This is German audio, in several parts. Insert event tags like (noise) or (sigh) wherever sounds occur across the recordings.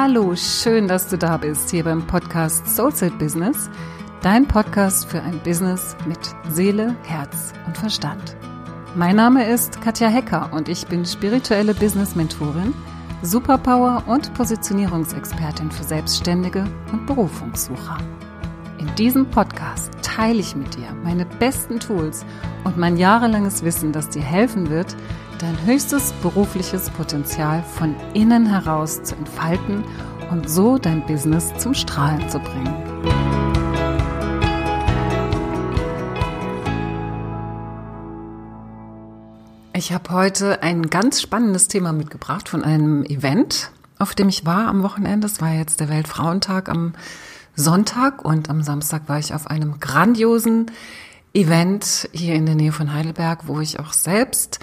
Hallo, schön, dass du da bist hier beim Podcast Soulset Business, dein Podcast für ein Business mit Seele, Herz und Verstand. Mein Name ist Katja Hecker und ich bin spirituelle Business Mentorin, Superpower und Positionierungsexpertin für Selbstständige und Berufungssucher. In diesem Podcast teile ich mit dir meine besten Tools und mein jahrelanges Wissen, das dir helfen wird, dein höchstes berufliches Potenzial von innen heraus zu entfalten und so dein Business zum Strahlen zu bringen. Ich habe heute ein ganz spannendes Thema mitgebracht von einem Event, auf dem ich war am Wochenende. Es war jetzt der Weltfrauentag am Sonntag und am Samstag war ich auf einem grandiosen Event hier in der Nähe von Heidelberg, wo ich auch selbst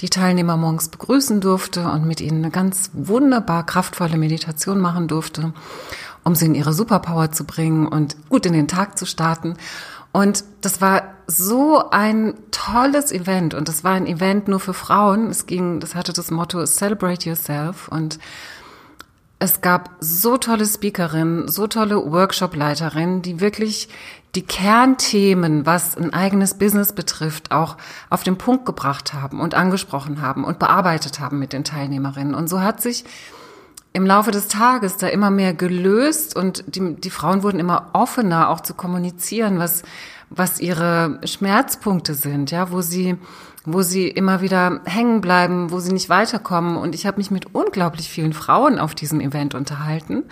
die Teilnehmer morgens begrüßen durfte und mit ihnen eine ganz wunderbar kraftvolle Meditation machen durfte, um sie in ihre Superpower zu bringen und gut in den Tag zu starten. Und das war so ein tolles Event und das war ein Event nur für Frauen. Es ging, das hatte das Motto Celebrate Yourself und es gab so tolle Speakerinnen, so tolle Workshop-Leiterinnen, die wirklich die Kernthemen, was ein eigenes Business betrifft, auch auf den Punkt gebracht haben und angesprochen haben und bearbeitet haben mit den Teilnehmerinnen. Und so hat sich im Laufe des Tages da immer mehr gelöst und die, die Frauen wurden immer offener, auch zu kommunizieren, was, was ihre Schmerzpunkte sind, ja, wo sie wo sie immer wieder hängen bleiben, wo sie nicht weiterkommen. Und ich habe mich mit unglaublich vielen Frauen auf diesem Event unterhalten.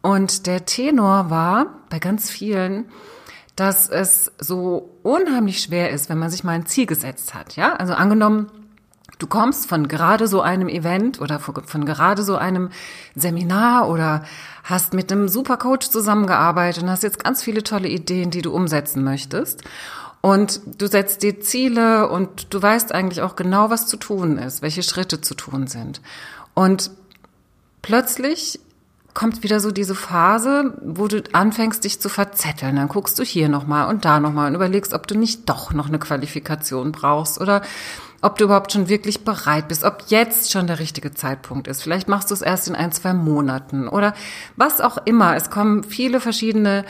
Und der Tenor war bei ganz vielen, dass es so unheimlich schwer ist, wenn man sich mal ein Ziel gesetzt hat. Ja, also angenommen, du kommst von gerade so einem Event oder von gerade so einem Seminar oder hast mit einem Supercoach zusammengearbeitet und hast jetzt ganz viele tolle Ideen, die du umsetzen möchtest. Und du setzt dir Ziele und du weißt eigentlich auch genau, was zu tun ist, welche Schritte zu tun sind. Und plötzlich kommt wieder so diese Phase, wo du anfängst, dich zu verzetteln. Dann guckst du hier nochmal und da nochmal und überlegst, ob du nicht doch noch eine Qualifikation brauchst oder ob du überhaupt schon wirklich bereit bist, ob jetzt schon der richtige Zeitpunkt ist. Vielleicht machst du es erst in ein, zwei Monaten oder was auch immer. Es kommen viele verschiedene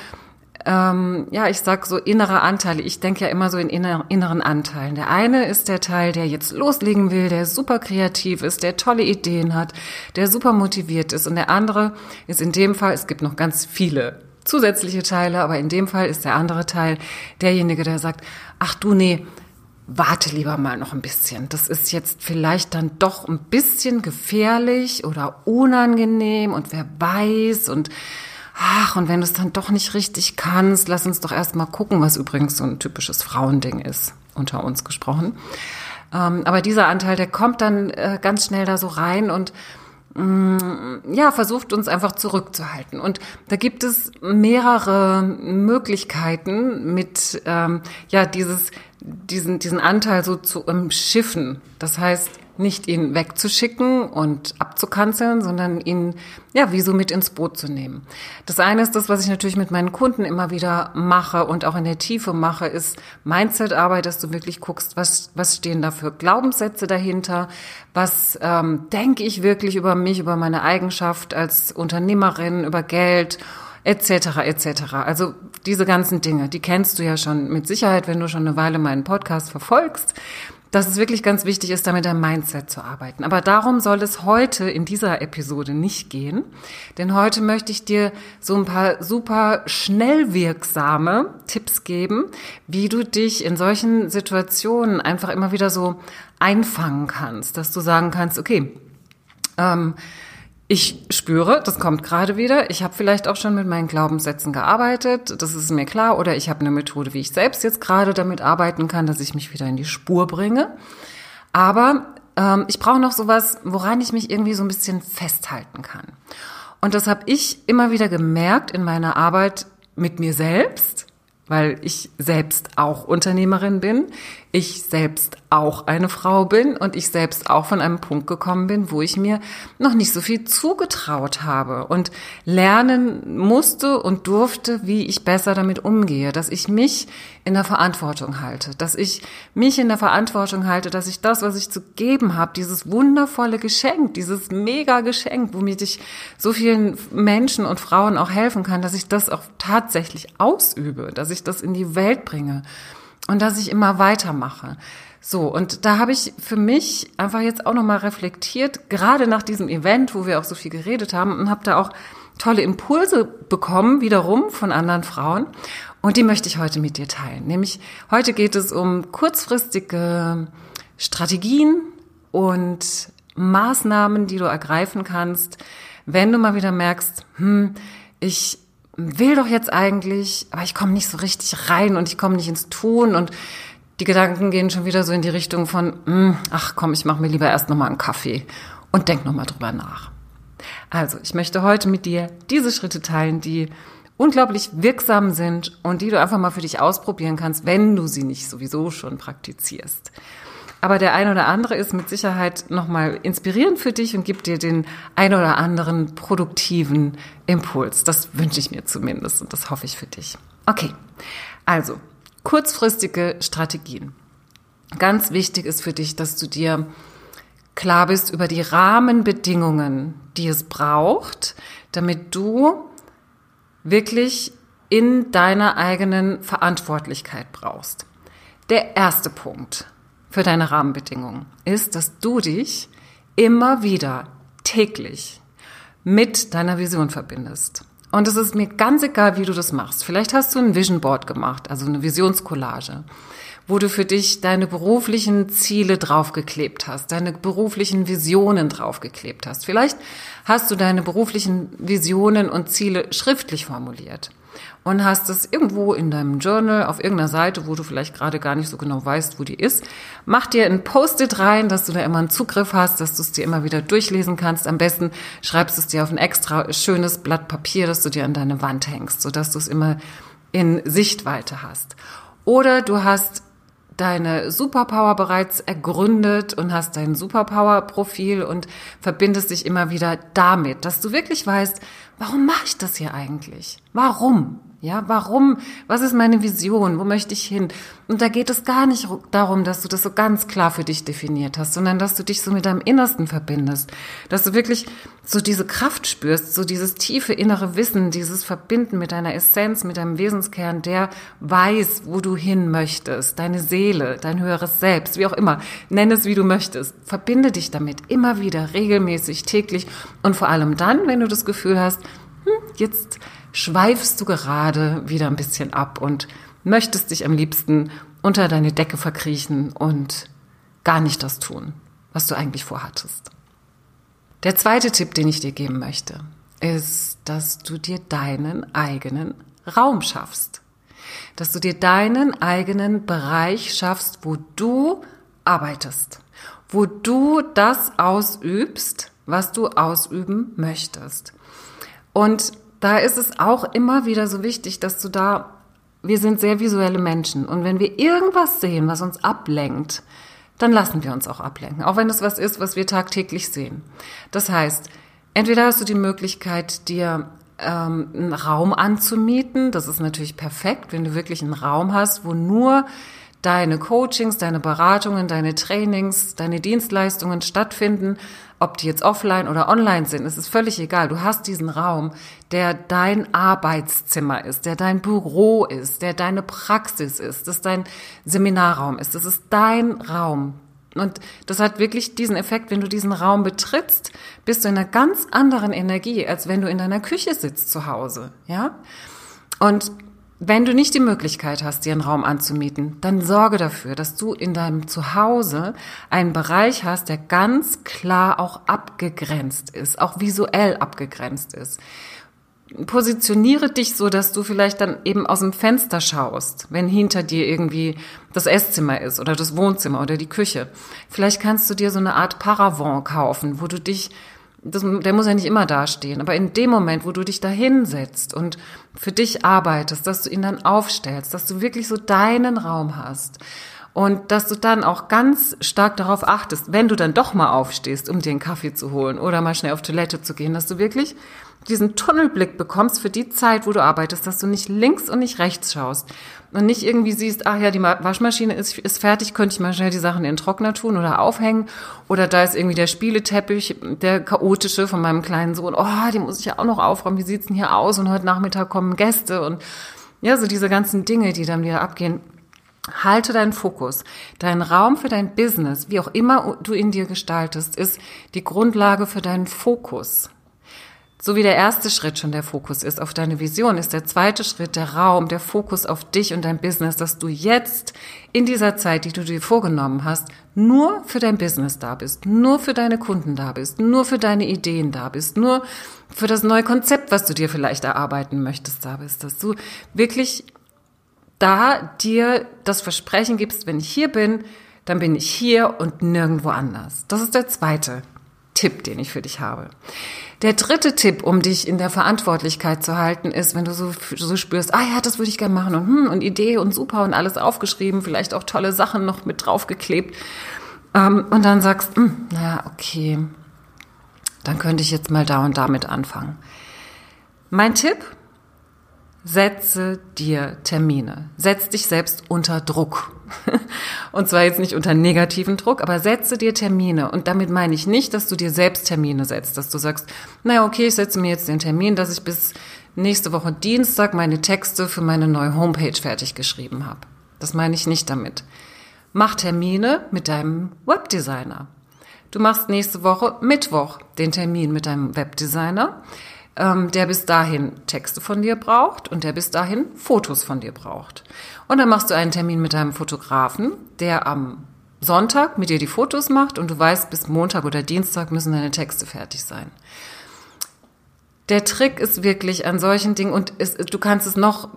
ähm, ja, ich sag so innere Anteile. Ich denke ja immer so in inner, inneren Anteilen. Der eine ist der Teil, der jetzt loslegen will, der super kreativ ist, der tolle Ideen hat, der super motiviert ist. Und der andere ist in dem Fall, es gibt noch ganz viele zusätzliche Teile, aber in dem Fall ist der andere Teil derjenige, der sagt, ach du, nee, warte lieber mal noch ein bisschen. Das ist jetzt vielleicht dann doch ein bisschen gefährlich oder unangenehm und wer weiß und ach, und wenn du es dann doch nicht richtig kannst, lass uns doch erst mal gucken, was übrigens so ein typisches Frauending ist, unter uns gesprochen. Ähm, aber dieser Anteil, der kommt dann äh, ganz schnell da so rein und mm, ja, versucht uns einfach zurückzuhalten. Und da gibt es mehrere Möglichkeiten mit, ähm, ja, dieses, diesen, diesen Anteil so zu umschiffen. Das heißt, nicht ihn wegzuschicken und abzukanzeln, sondern ihn ja wie so mit ins Boot zu nehmen. Das eine ist das, was ich natürlich mit meinen Kunden immer wieder mache und auch in der Tiefe mache, ist Mindset-Arbeit, dass du wirklich guckst, was was stehen da für Glaubenssätze dahinter, was ähm, denke ich wirklich über mich, über meine Eigenschaft als Unternehmerin, über Geld etc. etc. Also diese ganzen Dinge, die kennst du ja schon mit Sicherheit, wenn du schon eine Weile meinen Podcast verfolgst dass es wirklich ganz wichtig ist, damit dein Mindset zu arbeiten. Aber darum soll es heute in dieser Episode nicht gehen, denn heute möchte ich dir so ein paar super schnell wirksame Tipps geben, wie du dich in solchen Situationen einfach immer wieder so einfangen kannst, dass du sagen kannst, okay, ähm, ich spüre, das kommt gerade wieder. Ich habe vielleicht auch schon mit meinen Glaubenssätzen gearbeitet, das ist mir klar. Oder ich habe eine Methode, wie ich selbst jetzt gerade damit arbeiten kann, dass ich mich wieder in die Spur bringe. Aber ähm, ich brauche noch sowas, woran ich mich irgendwie so ein bisschen festhalten kann. Und das habe ich immer wieder gemerkt in meiner Arbeit mit mir selbst, weil ich selbst auch Unternehmerin bin, ich selbst auch eine Frau bin und ich selbst auch von einem Punkt gekommen bin, wo ich mir noch nicht so viel zugetraut habe und lernen musste und durfte, wie ich besser damit umgehe, dass ich mich in der Verantwortung halte, dass ich mich in der Verantwortung halte, dass ich das, was ich zu geben habe, dieses wundervolle Geschenk, dieses mega Geschenk, womit ich so vielen Menschen und Frauen auch helfen kann, dass ich das auch tatsächlich ausübe, dass ich das in die Welt bringe und dass ich immer weitermache. So, und da habe ich für mich einfach jetzt auch nochmal reflektiert, gerade nach diesem Event, wo wir auch so viel geredet haben, und habe da auch tolle Impulse bekommen, wiederum von anderen Frauen. Und die möchte ich heute mit dir teilen. Nämlich heute geht es um kurzfristige Strategien und Maßnahmen, die du ergreifen kannst, wenn du mal wieder merkst, hm, ich will doch jetzt eigentlich, aber ich komme nicht so richtig rein und ich komme nicht ins Tun und die Gedanken gehen schon wieder so in die Richtung von, hm, ach komm, ich mache mir lieber erst nochmal einen Kaffee und denk nochmal drüber nach. Also, ich möchte heute mit dir diese Schritte teilen, die unglaublich wirksam sind und die du einfach mal für dich ausprobieren kannst, wenn du sie nicht sowieso schon praktizierst. Aber der ein oder andere ist mit Sicherheit nochmal inspirierend für dich und gibt dir den ein oder anderen produktiven Impuls. Das wünsche ich mir zumindest und das hoffe ich für dich. Okay, also kurzfristige Strategien. Ganz wichtig ist für dich, dass du dir klar bist über die Rahmenbedingungen, die es braucht, damit du wirklich in deiner eigenen Verantwortlichkeit brauchst. Der erste Punkt für deine Rahmenbedingungen ist, dass du dich immer wieder täglich mit deiner Vision verbindest. Und es ist mir ganz egal, wie du das machst. Vielleicht hast du ein Vision Board gemacht, also eine Visionscollage, wo du für dich deine beruflichen Ziele draufgeklebt hast, deine beruflichen Visionen draufgeklebt hast. Vielleicht hast du deine beruflichen Visionen und Ziele schriftlich formuliert und hast es irgendwo in deinem Journal auf irgendeiner Seite, wo du vielleicht gerade gar nicht so genau weißt, wo die ist. Mach dir ein Post-it rein, dass du da immer einen Zugriff hast, dass du es dir immer wieder durchlesen kannst. Am besten schreibst du es dir auf ein extra schönes Blatt Papier, das du dir an deine Wand hängst, sodass du es immer in Sichtweite hast. Oder du hast deine Superpower bereits ergründet und hast dein Superpower-Profil und verbindest dich immer wieder damit, dass du wirklich weißt, warum mache ich das hier eigentlich? Warum? Ja, warum? Was ist meine Vision? Wo möchte ich hin? Und da geht es gar nicht darum, dass du das so ganz klar für dich definiert hast, sondern dass du dich so mit deinem Innersten verbindest, dass du wirklich so diese Kraft spürst, so dieses tiefe innere Wissen, dieses Verbinden mit deiner Essenz, mit deinem Wesenskern, der weiß, wo du hin möchtest, deine Seele, dein höheres Selbst, wie auch immer, nenn es wie du möchtest. Verbinde dich damit immer wieder, regelmäßig, täglich und vor allem dann, wenn du das Gefühl hast, hm, jetzt schweifst du gerade wieder ein bisschen ab und möchtest dich am liebsten unter deine Decke verkriechen und gar nicht das tun, was du eigentlich vorhattest. Der zweite Tipp, den ich dir geben möchte, ist, dass du dir deinen eigenen Raum schaffst. Dass du dir deinen eigenen Bereich schaffst, wo du arbeitest, wo du das ausübst, was du ausüben möchtest. Und da ist es auch immer wieder so wichtig, dass du da, wir sind sehr visuelle Menschen und wenn wir irgendwas sehen, was uns ablenkt, dann lassen wir uns auch ablenken, auch wenn es was ist, was wir tagtäglich sehen. Das heißt, entweder hast du die Möglichkeit, dir ähm, einen Raum anzumieten, das ist natürlich perfekt, wenn du wirklich einen Raum hast, wo nur deine Coachings, deine Beratungen, deine Trainings, deine Dienstleistungen stattfinden, ob die jetzt offline oder online sind, es ist völlig egal. Du hast diesen Raum, der dein Arbeitszimmer ist, der dein Büro ist, der deine Praxis ist, das dein Seminarraum ist. Das ist dein Raum. Und das hat wirklich diesen Effekt, wenn du diesen Raum betrittst, bist du in einer ganz anderen Energie, als wenn du in deiner Küche sitzt zu Hause, ja? Und wenn du nicht die Möglichkeit hast, dir einen Raum anzumieten, dann sorge dafür, dass du in deinem Zuhause einen Bereich hast, der ganz klar auch abgegrenzt ist, auch visuell abgegrenzt ist. Positioniere dich so, dass du vielleicht dann eben aus dem Fenster schaust, wenn hinter dir irgendwie das Esszimmer ist oder das Wohnzimmer oder die Küche. Vielleicht kannst du dir so eine Art Paravent kaufen, wo du dich das, der muss ja nicht immer dastehen, aber in dem Moment, wo du dich da hinsetzt und für dich arbeitest, dass du ihn dann aufstellst, dass du wirklich so deinen Raum hast Und dass du dann auch ganz stark darauf achtest, wenn du dann doch mal aufstehst, um dir einen Kaffee zu holen oder mal schnell auf Toilette zu gehen, dass du wirklich diesen Tunnelblick bekommst für die Zeit, wo du arbeitest, dass du nicht links und nicht rechts schaust und nicht irgendwie siehst, ach ja, die Waschmaschine ist, ist fertig, könnte ich mal schnell die Sachen in den Trockner tun oder aufhängen oder da ist irgendwie der Spieleteppich, der chaotische von meinem kleinen Sohn, oh, die muss ich ja auch noch aufräumen, wie sieht's denn hier aus und heute Nachmittag kommen Gäste und ja, so diese ganzen Dinge, die dann wieder abgehen. Halte deinen Fokus. Dein Raum für dein Business, wie auch immer du ihn dir gestaltest, ist die Grundlage für deinen Fokus. So wie der erste Schritt schon der Fokus ist auf deine Vision, ist der zweite Schritt der Raum, der Fokus auf dich und dein Business, dass du jetzt in dieser Zeit, die du dir vorgenommen hast, nur für dein Business da bist, nur für deine Kunden da bist, nur für deine Ideen da bist, nur für das neue Konzept, was du dir vielleicht erarbeiten möchtest, da bist, dass du wirklich da dir das Versprechen gibst, wenn ich hier bin, dann bin ich hier und nirgendwo anders. Das ist der zweite Tipp, den ich für dich habe. Der dritte Tipp, um dich in der Verantwortlichkeit zu halten, ist, wenn du so, so spürst, ah ja, das würde ich gerne machen und, hm, und Idee und super und alles aufgeschrieben, vielleicht auch tolle Sachen noch mit draufgeklebt. Ähm, und dann sagst, hm, naja, okay, dann könnte ich jetzt mal da und damit anfangen. Mein Tipp, setze dir Termine. Setz dich selbst unter Druck. (laughs) Und zwar jetzt nicht unter negativen Druck, aber setze dir Termine. Und damit meine ich nicht, dass du dir selbst Termine setzt, dass du sagst, naja, okay, ich setze mir jetzt den Termin, dass ich bis nächste Woche Dienstag meine Texte für meine neue Homepage fertig geschrieben habe. Das meine ich nicht damit. Mach Termine mit deinem Webdesigner. Du machst nächste Woche Mittwoch den Termin mit deinem Webdesigner ähm, der bis dahin Texte von dir braucht und der bis dahin Fotos von dir braucht. Und dann machst du einen Termin mit deinem Fotografen, der am Sonntag mit dir die Fotos macht und du weißt, bis Montag oder Dienstag müssen deine Texte fertig sein. Der Trick ist wirklich an solchen Dingen und es, du kannst es noch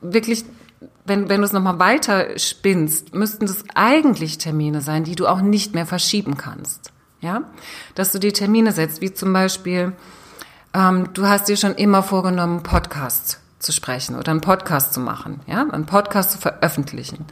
wirklich, wenn, wenn du es nochmal weiter spinnst, müssten das eigentlich Termine sein, die du auch nicht mehr verschieben kannst. Ja, dass du die Termine setzt, wie zum Beispiel, ähm, du hast dir schon immer vorgenommen, Podcast zu sprechen oder einen Podcast zu machen, ja, einen Podcast zu veröffentlichen.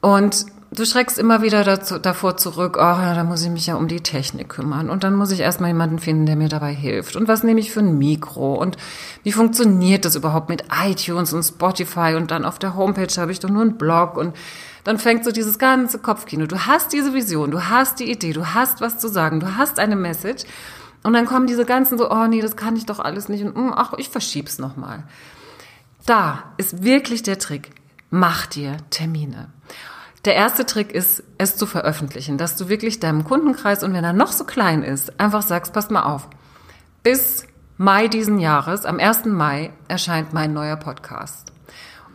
Und du schreckst immer wieder dazu, davor zurück, oh ja, da muss ich mich ja um die Technik kümmern und dann muss ich erstmal jemanden finden, der mir dabei hilft. Und was nehme ich für ein Mikro und wie funktioniert das überhaupt mit iTunes und Spotify und dann auf der Homepage habe ich doch nur einen Blog und dann fängt so dieses ganze Kopfkino. Du hast diese Vision, du hast die Idee, du hast was zu sagen, du hast eine Message und dann kommen diese ganzen so, oh nee, das kann ich doch alles nicht und hm, ach, ich verschieb's nochmal. Da ist wirklich der Trick. Mach dir Termine. Der erste Trick ist, es zu veröffentlichen, dass du wirklich deinem Kundenkreis und wenn er noch so klein ist, einfach sagst, passt mal auf. Bis Mai diesen Jahres, am 1. Mai, erscheint mein neuer Podcast.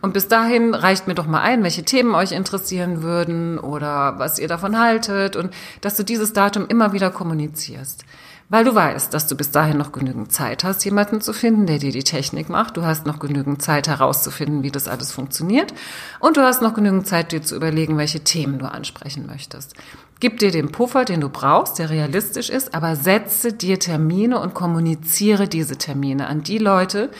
Und bis dahin reicht mir doch mal ein, welche Themen euch interessieren würden oder was ihr davon haltet und dass du dieses Datum immer wieder kommunizierst. Weil du weißt, dass du bis dahin noch genügend Zeit hast, jemanden zu finden, der dir die Technik macht. Du hast noch genügend Zeit herauszufinden, wie das alles funktioniert. Und du hast noch genügend Zeit, dir zu überlegen, welche Themen du ansprechen möchtest. Gib dir den Puffer, den du brauchst, der realistisch ist, aber setze dir Termine und kommuniziere diese Termine an die Leute,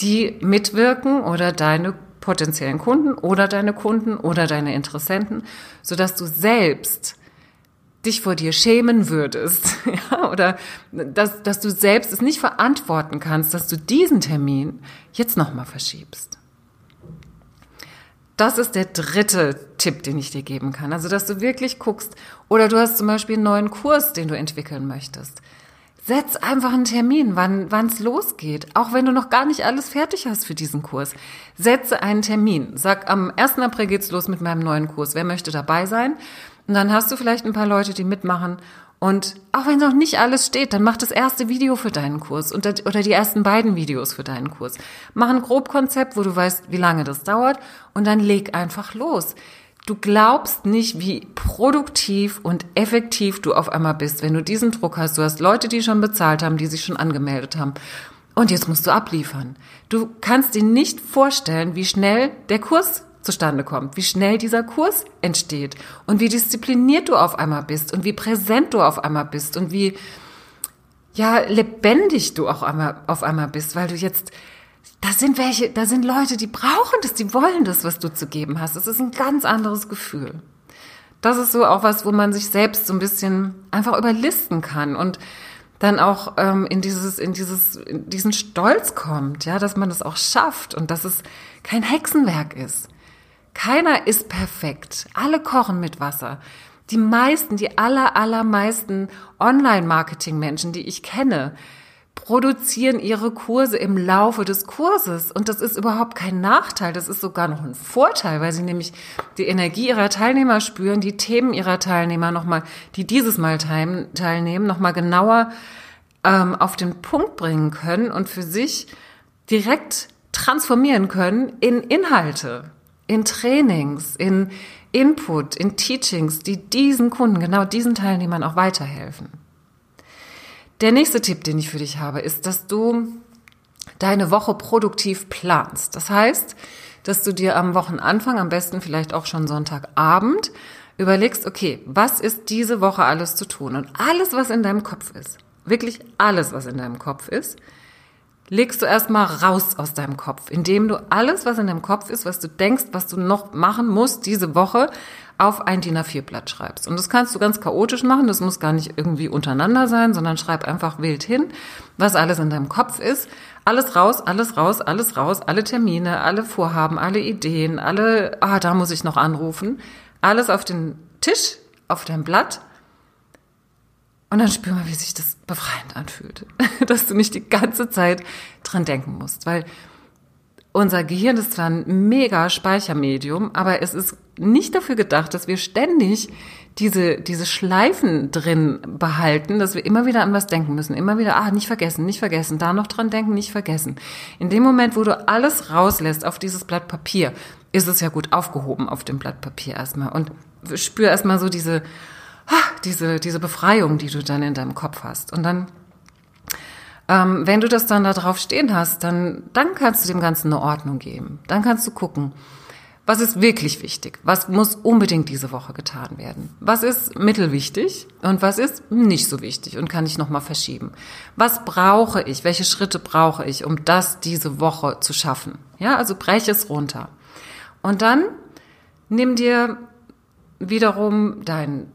die mitwirken oder deine potenziellen Kunden oder deine Kunden oder deine Interessenten, sodass du selbst dich vor dir schämen würdest, (laughs) ja, oder dass, dass du selbst es nicht verantworten kannst, dass du diesen Termin jetzt nochmal verschiebst. Das ist der dritte Tipp, den ich dir geben kann. Also, dass du wirklich guckst, oder du hast zum Beispiel einen neuen Kurs, den du entwickeln möchtest. Setz einfach einen Termin, wann es losgeht. Auch wenn du noch gar nicht alles fertig hast für diesen Kurs. Setze einen Termin. Sag, am 1. April geht's los mit meinem neuen Kurs. Wer möchte dabei sein? Und dann hast du vielleicht ein paar Leute, die mitmachen. Und auch wenn noch nicht alles steht, dann mach das erste Video für deinen Kurs oder die ersten beiden Videos für deinen Kurs. Mach ein Grobkonzept, wo du weißt, wie lange das dauert und dann leg einfach los. Du glaubst nicht, wie produktiv und effektiv du auf einmal bist, wenn du diesen Druck hast. Du hast Leute, die schon bezahlt haben, die sich schon angemeldet haben. Und jetzt musst du abliefern. Du kannst dir nicht vorstellen, wie schnell der Kurs zustande kommt, wie schnell dieser Kurs entsteht und wie diszipliniert du auf einmal bist und wie präsent du auf einmal bist und wie ja lebendig du auch einmal auf einmal bist, weil du jetzt da sind welche, da sind Leute, die brauchen das, die wollen das, was du zu geben hast. Das ist ein ganz anderes Gefühl. Das ist so auch was, wo man sich selbst so ein bisschen einfach überlisten kann und dann auch ähm, in dieses, in dieses, in diesen Stolz kommt, ja, dass man das auch schafft und dass es kein Hexenwerk ist. Keiner ist perfekt. Alle kochen mit Wasser. Die meisten, die aller, allermeisten Online-Marketing-Menschen, die ich kenne, produzieren ihre Kurse im Laufe des Kurses. Und das ist überhaupt kein Nachteil, das ist sogar noch ein Vorteil, weil sie nämlich die Energie ihrer Teilnehmer spüren, die Themen ihrer Teilnehmer nochmal, die dieses Mal teilnehmen, nochmal genauer ähm, auf den Punkt bringen können und für sich direkt transformieren können in Inhalte, in Trainings, in Input, in Teachings, die diesen Kunden, genau diesen Teilnehmern auch weiterhelfen. Der nächste Tipp, den ich für dich habe, ist, dass du deine Woche produktiv planst. Das heißt, dass du dir am Wochenanfang, am besten vielleicht auch schon Sonntagabend, überlegst, okay, was ist diese Woche alles zu tun? Und alles, was in deinem Kopf ist, wirklich alles, was in deinem Kopf ist, legst du erstmal raus aus deinem Kopf, indem du alles, was in deinem Kopf ist, was du denkst, was du noch machen musst diese Woche, auf ein DIN A4-Blatt schreibst. Und das kannst du ganz chaotisch machen, das muss gar nicht irgendwie untereinander sein, sondern schreib einfach wild hin, was alles in deinem Kopf ist. Alles raus, alles raus, alles raus, alle Termine, alle Vorhaben, alle Ideen, alle, ah, da muss ich noch anrufen. Alles auf den Tisch, auf dein Blatt. Und dann spür mal, wie sich das befreiend anfühlt. (laughs) Dass du nicht die ganze Zeit dran denken musst. Weil unser Gehirn ist zwar ein mega Speichermedium, aber es ist nicht dafür gedacht, dass wir ständig diese, diese Schleifen drin behalten, dass wir immer wieder an was denken müssen, immer wieder, ah, nicht vergessen, nicht vergessen, da noch dran denken, nicht vergessen. In dem Moment, wo du alles rauslässt auf dieses Blatt Papier, ist es ja gut aufgehoben auf dem Blatt Papier erstmal und spür erstmal so diese, diese, diese Befreiung, die du dann in deinem Kopf hast. Und dann ähm, wenn du das dann da drauf stehen hast, dann, dann kannst du dem Ganzen eine Ordnung geben. Dann kannst du gucken, was ist wirklich wichtig? Was muss unbedingt diese Woche getan werden? Was ist mittelwichtig und was ist nicht so wichtig und kann ich nochmal verschieben? Was brauche ich? Welche Schritte brauche ich, um das diese Woche zu schaffen? Ja, also breche es runter. Und dann nimm dir wiederum dein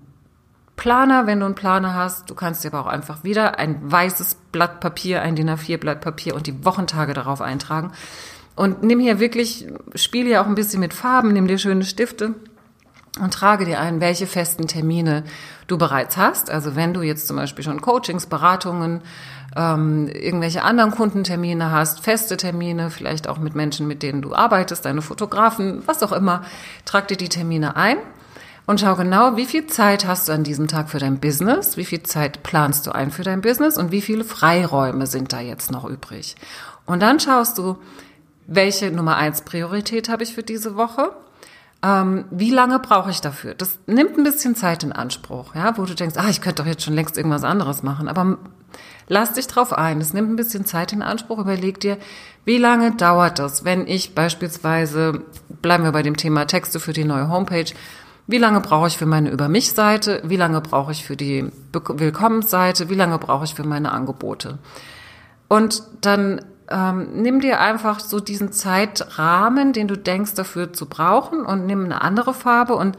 Planer, wenn du einen Planer hast. Du kannst dir aber auch einfach wieder ein weißes Blatt Papier, ein DIN A4 Blatt Papier und die Wochentage darauf eintragen. Und nimm hier wirklich, spiele ja auch ein bisschen mit Farben, nimm dir schöne Stifte und trage dir ein, welche festen Termine du bereits hast. Also wenn du jetzt zum Beispiel schon Coachings, Beratungen, ähm, irgendwelche anderen Kundentermine hast, feste Termine, vielleicht auch mit Menschen, mit denen du arbeitest, deine Fotografen, was auch immer, trag dir die Termine ein und schau genau, wie viel Zeit hast du an diesem Tag für dein Business, wie viel Zeit planst du ein für dein Business und wie viele Freiräume sind da jetzt noch übrig. Und dann schaust du, welche Nummer eins Priorität habe ich für diese Woche? Ähm, wie lange brauche ich dafür? Das nimmt ein bisschen Zeit in Anspruch, ja, wo du denkst, ah, ich könnte doch jetzt schon längst irgendwas anderes machen, aber lass dich drauf ein. Es nimmt ein bisschen Zeit in Anspruch. Überleg dir, wie lange dauert das, wenn ich beispielsweise, bleiben wir bei dem Thema Texte für die neue Homepage, wie lange brauche ich für meine Über mich Seite? Wie lange brauche ich für die Willkommensseite? Wie lange brauche ich für meine Angebote? Und dann ähm, nimm dir einfach so diesen Zeitrahmen, den du denkst dafür zu brauchen und nimm eine andere Farbe und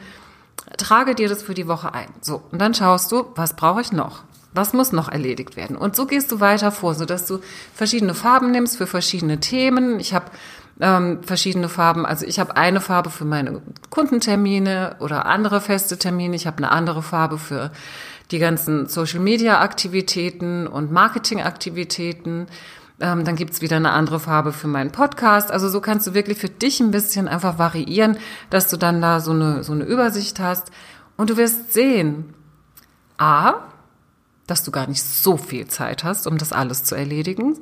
trage dir das für die Woche ein. So, und dann schaust du, was brauche ich noch? Was muss noch erledigt werden? Und so gehst du weiter vor, so dass du verschiedene Farben nimmst für verschiedene Themen. Ich habe ähm, verschiedene Farben. Also ich habe eine Farbe für meine Kundentermine oder andere feste Termine. Ich habe eine andere Farbe für die ganzen Social-Media-Aktivitäten und Marketing-Aktivitäten. Ähm, dann gibt's wieder eine andere Farbe für meinen Podcast. Also so kannst du wirklich für dich ein bisschen einfach variieren, dass du dann da so eine, so eine Übersicht hast. Und du wirst sehen, a, dass du gar nicht so viel Zeit hast, um das alles zu erledigen,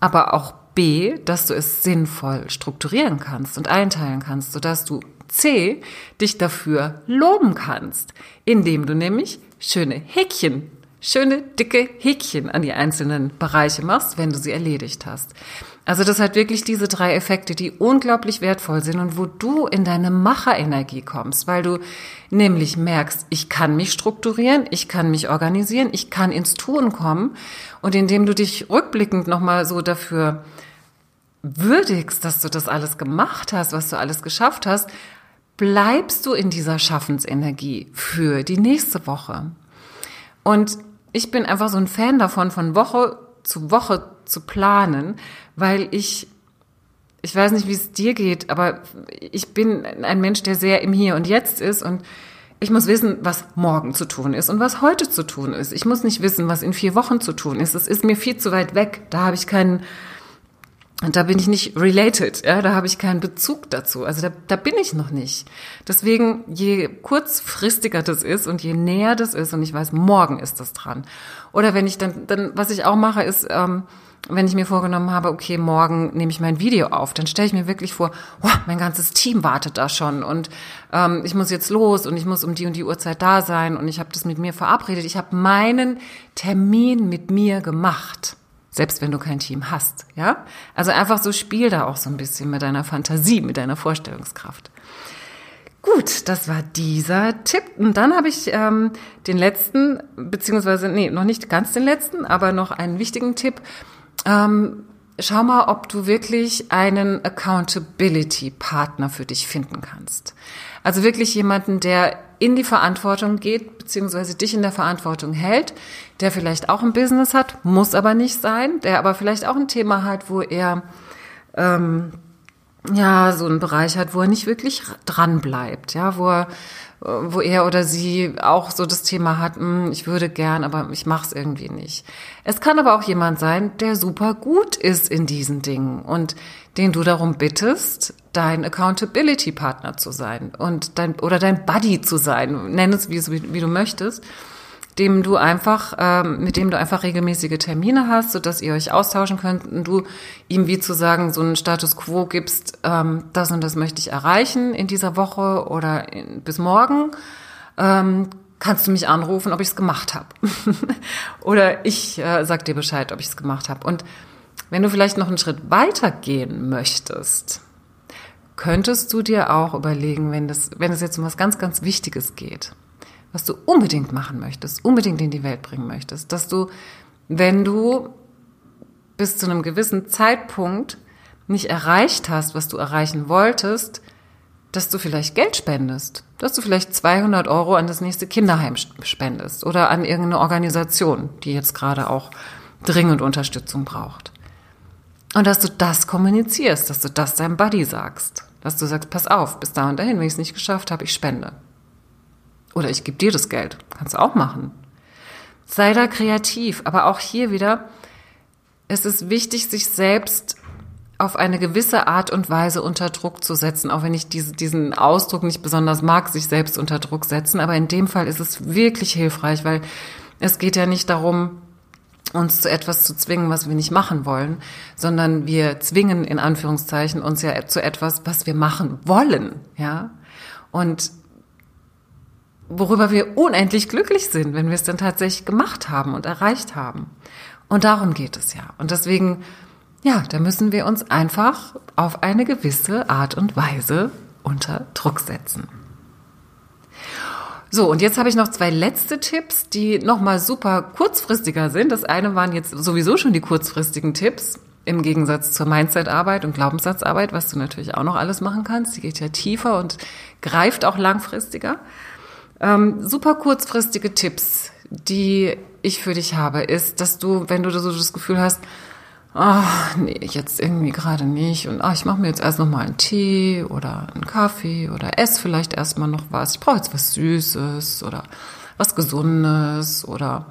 aber auch B, dass du es sinnvoll strukturieren kannst und einteilen kannst, sodass du C, dich dafür loben kannst, indem du nämlich schöne Häkchen, schöne dicke Häkchen an die einzelnen Bereiche machst, wenn du sie erledigt hast. Also das hat wirklich diese drei Effekte, die unglaublich wertvoll sind und wo du in deine Macherenergie kommst, weil du nämlich merkst, ich kann mich strukturieren, ich kann mich organisieren, ich kann ins Tun kommen und indem du dich rückblickend nochmal so dafür würdigst, dass du das alles gemacht hast, was du alles geschafft hast, bleibst du in dieser Schaffensenergie für die nächste Woche. Und ich bin einfach so ein Fan davon, von Woche zu Woche zu planen, weil ich, ich weiß nicht, wie es dir geht, aber ich bin ein Mensch, der sehr im Hier und Jetzt ist und ich muss wissen, was morgen zu tun ist und was heute zu tun ist. Ich muss nicht wissen, was in vier Wochen zu tun ist. Es ist mir viel zu weit weg. Da habe ich keinen, da bin ich nicht related. Ja, da habe ich keinen Bezug dazu. Also da, da bin ich noch nicht. Deswegen, je kurzfristiger das ist und je näher das ist und ich weiß, morgen ist das dran. Oder wenn ich dann, dann was ich auch mache, ist ähm, wenn ich mir vorgenommen habe, okay, morgen nehme ich mein Video auf, dann stelle ich mir wirklich vor, oh, mein ganzes Team wartet da schon und ähm, ich muss jetzt los und ich muss um die und die Uhrzeit da sein und ich habe das mit mir verabredet. Ich habe meinen Termin mit mir gemacht, selbst wenn du kein Team hast, ja? Also einfach so spiel da auch so ein bisschen mit deiner Fantasie, mit deiner Vorstellungskraft. Gut, das war dieser Tipp. Und dann habe ich ähm, den letzten, beziehungsweise, nee, noch nicht ganz den letzten, aber noch einen wichtigen Tipp ähm, schau mal, ob du wirklich einen Accountability-Partner für dich finden kannst. Also wirklich jemanden, der in die Verantwortung geht, beziehungsweise dich in der Verantwortung hält, der vielleicht auch ein Business hat, muss aber nicht sein, der aber vielleicht auch ein Thema hat, wo er ähm, ja so einen Bereich hat, wo er nicht wirklich dran bleibt, ja, wo er wo er oder sie auch so das Thema hat, hm, ich würde gern, aber ich mache es irgendwie nicht. Es kann aber auch jemand sein, der super gut ist in diesen Dingen und den du darum bittest, dein Accountability Partner zu sein und dein oder dein Buddy zu sein, nenn es wie, wie du möchtest dem du einfach, ähm, mit dem du einfach regelmäßige Termine hast, so dass ihr euch austauschen könnt und du ihm wie zu sagen so einen Status Quo gibst, ähm, das und das möchte ich erreichen in dieser Woche oder in, bis morgen. Ähm, kannst du mich anrufen, ob ich es gemacht habe. (laughs) oder ich äh, sag dir Bescheid, ob ich es gemacht habe. Und wenn du vielleicht noch einen Schritt weiter gehen möchtest, könntest du dir auch überlegen, wenn das, wenn es jetzt um was ganz, ganz Wichtiges geht was du unbedingt machen möchtest, unbedingt in die Welt bringen möchtest, dass du, wenn du bis zu einem gewissen Zeitpunkt nicht erreicht hast, was du erreichen wolltest, dass du vielleicht Geld spendest, dass du vielleicht 200 Euro an das nächste Kinderheim spendest oder an irgendeine Organisation, die jetzt gerade auch dringend Unterstützung braucht. Und dass du das kommunizierst, dass du das deinem Buddy sagst, dass du sagst, pass auf, bis da und dahin, wenn ich es nicht geschafft habe, ich spende. Oder ich gebe dir das Geld. Kannst du auch machen. Sei da kreativ. Aber auch hier wieder, es ist wichtig, sich selbst auf eine gewisse Art und Weise unter Druck zu setzen, auch wenn ich diese, diesen Ausdruck nicht besonders mag, sich selbst unter Druck setzen. Aber in dem Fall ist es wirklich hilfreich, weil es geht ja nicht darum, uns zu etwas zu zwingen, was wir nicht machen wollen, sondern wir zwingen in Anführungszeichen uns ja zu etwas, was wir machen wollen, ja. Und worüber wir unendlich glücklich sind, wenn wir es dann tatsächlich gemacht haben und erreicht haben. Und darum geht es ja. Und deswegen, ja, da müssen wir uns einfach auf eine gewisse Art und Weise unter Druck setzen. So, und jetzt habe ich noch zwei letzte Tipps, die nochmal super kurzfristiger sind. Das eine waren jetzt sowieso schon die kurzfristigen Tipps, im Gegensatz zur Mindset-Arbeit und Glaubenssatzarbeit, was du natürlich auch noch alles machen kannst. Die geht ja tiefer und greift auch langfristiger. Ähm, super kurzfristige Tipps, die ich für dich habe, ist, dass du, wenn du so das Gefühl hast, ach, nee, jetzt irgendwie gerade nicht und ach, ich mache mir jetzt erst noch mal einen Tee oder einen Kaffee oder esse vielleicht erstmal noch was. Ich brauche jetzt was Süßes oder was Gesundes oder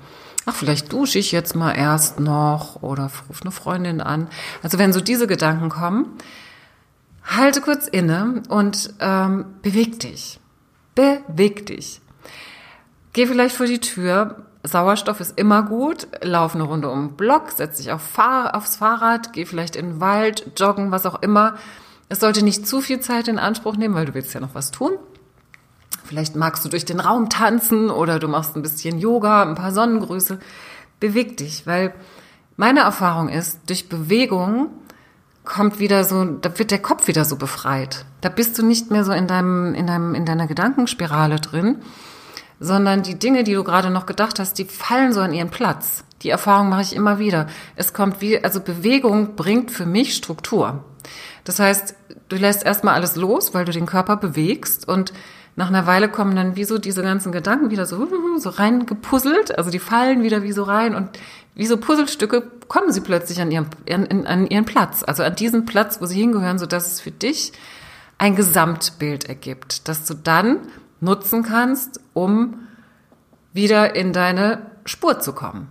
ach, vielleicht dusche ich jetzt mal erst noch oder rufe eine Freundin an. Also wenn so diese Gedanken kommen, halte kurz inne und ähm, beweg dich. Beweg dich. Geh vielleicht vor die Tür. Sauerstoff ist immer gut. Lauf eine Runde um den Block, setz dich auf Fahr aufs Fahrrad, geh vielleicht in den Wald, joggen, was auch immer. Es sollte nicht zu viel Zeit in Anspruch nehmen, weil du willst ja noch was tun. Vielleicht magst du durch den Raum tanzen oder du machst ein bisschen Yoga, ein paar Sonnengrüße. Beweg dich, weil meine Erfahrung ist, durch Bewegung kommt wieder so, da wird der Kopf wieder so befreit. Da bist du nicht mehr so in deinem, in deinem, in deiner Gedankenspirale drin, sondern die Dinge, die du gerade noch gedacht hast, die fallen so an ihren Platz. Die Erfahrung mache ich immer wieder. Es kommt wie, also Bewegung bringt für mich Struktur. Das heißt, du lässt erstmal alles los, weil du den Körper bewegst und nach einer Weile kommen dann wie so diese ganzen Gedanken wieder so, so reingepuzzelt, also die fallen wieder wie so rein und wie so Puzzlestücke kommen sie plötzlich an ihren, an, an ihren Platz, also an diesen Platz, wo sie hingehören, so dass es für dich ein Gesamtbild ergibt, das du dann nutzen kannst, um wieder in deine Spur zu kommen.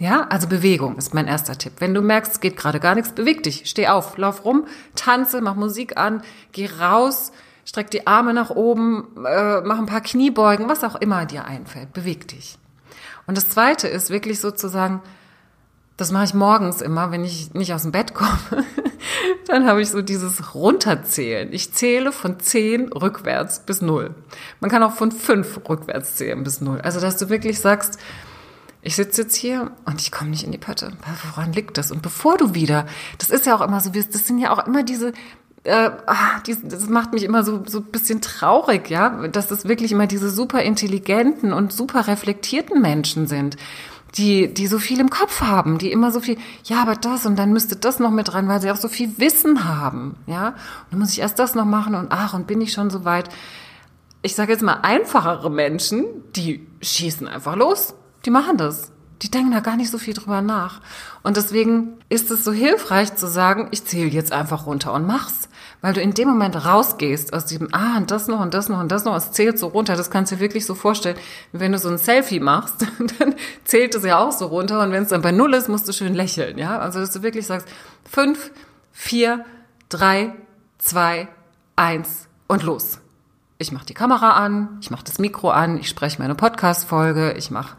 Ja, also Bewegung ist mein erster Tipp. Wenn du merkst, es geht gerade gar nichts, beweg dich, steh auf, lauf rum, tanze, mach Musik an, geh raus, streck die Arme nach oben, äh, mach ein paar Kniebeugen, was auch immer dir einfällt, beweg dich. Und das zweite ist wirklich sozusagen, das mache ich morgens immer, wenn ich nicht aus dem Bett komme. (laughs) Dann habe ich so dieses Runterzählen. Ich zähle von zehn rückwärts bis null. Man kann auch von fünf rückwärts zählen bis null. Also, dass du wirklich sagst, ich sitze jetzt hier und ich komme nicht in die Pötte. Woran liegt das? Und bevor du wieder, das ist ja auch immer so, das sind ja auch immer diese, äh, ah, das macht mich immer so so ein bisschen traurig, ja, dass das wirklich immer diese super intelligenten und super reflektierten Menschen sind, die die so viel im Kopf haben, die immer so viel, ja, aber das und dann müsste das noch mit rein, weil sie auch so viel Wissen haben, ja. Und dann muss ich erst das noch machen und ach und bin ich schon so weit. Ich sage jetzt mal einfachere Menschen, die schießen einfach los die machen das. Die denken da gar nicht so viel drüber nach. Und deswegen ist es so hilfreich zu sagen, ich zähle jetzt einfach runter und mach's. Weil du in dem Moment rausgehst aus diesem, ah, und das noch und das noch und das noch, es zählt so runter. Das kannst du dir wirklich so vorstellen. Wenn du so ein Selfie machst, (laughs) dann zählt es ja auch so runter. Und wenn es dann bei Null ist, musst du schön lächeln, ja. Also, dass du wirklich sagst, fünf, vier, drei, zwei, eins und los. Ich mache die Kamera an, ich mache das Mikro an, ich spreche meine Podcast-Folge, ich mache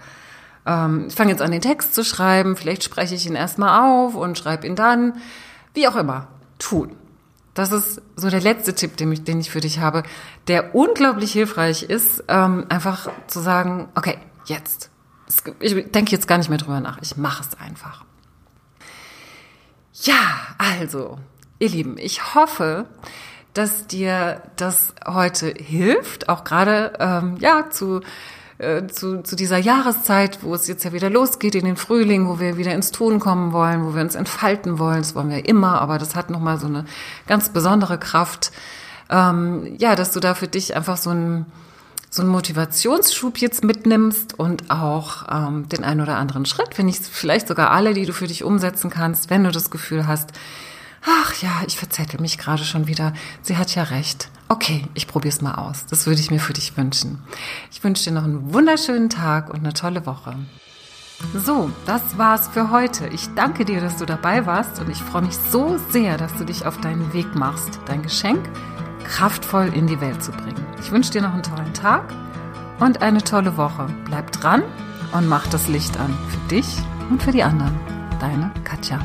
ähm, ich fange jetzt an, den Text zu schreiben, vielleicht spreche ich ihn erstmal auf und schreibe ihn dann. Wie auch immer, tun. Das ist so der letzte Tipp, den ich, den ich für dich habe, der unglaublich hilfreich ist, ähm, einfach zu sagen, okay, jetzt. Ich denke jetzt gar nicht mehr drüber nach, ich mache es einfach. Ja, also, ihr Lieben, ich hoffe, dass dir das heute hilft, auch gerade ähm, ja zu äh, zu, zu dieser Jahreszeit, wo es jetzt ja wieder losgeht in den Frühling, wo wir wieder ins Tun kommen wollen, wo wir uns entfalten wollen. Das wollen wir immer, aber das hat nochmal so eine ganz besondere Kraft. Ähm, ja, dass du da für dich einfach so ein so einen Motivationsschub jetzt mitnimmst und auch ähm, den einen oder anderen Schritt, wenn nicht vielleicht sogar alle, die du für dich umsetzen kannst, wenn du das Gefühl hast, ach ja, ich verzettel mich gerade schon wieder, sie hat ja recht okay, ich probiere es mal aus. Das würde ich mir für dich wünschen. Ich wünsche dir noch einen wunderschönen Tag und eine tolle Woche. So, das war's für heute. Ich danke dir, dass du dabei warst und ich freue mich so sehr, dass du dich auf deinen Weg machst, dein Geschenk kraftvoll in die Welt zu bringen. Ich wünsche dir noch einen tollen Tag und eine tolle Woche. Bleib dran und mach das Licht an für dich und für die anderen. Deine Katja.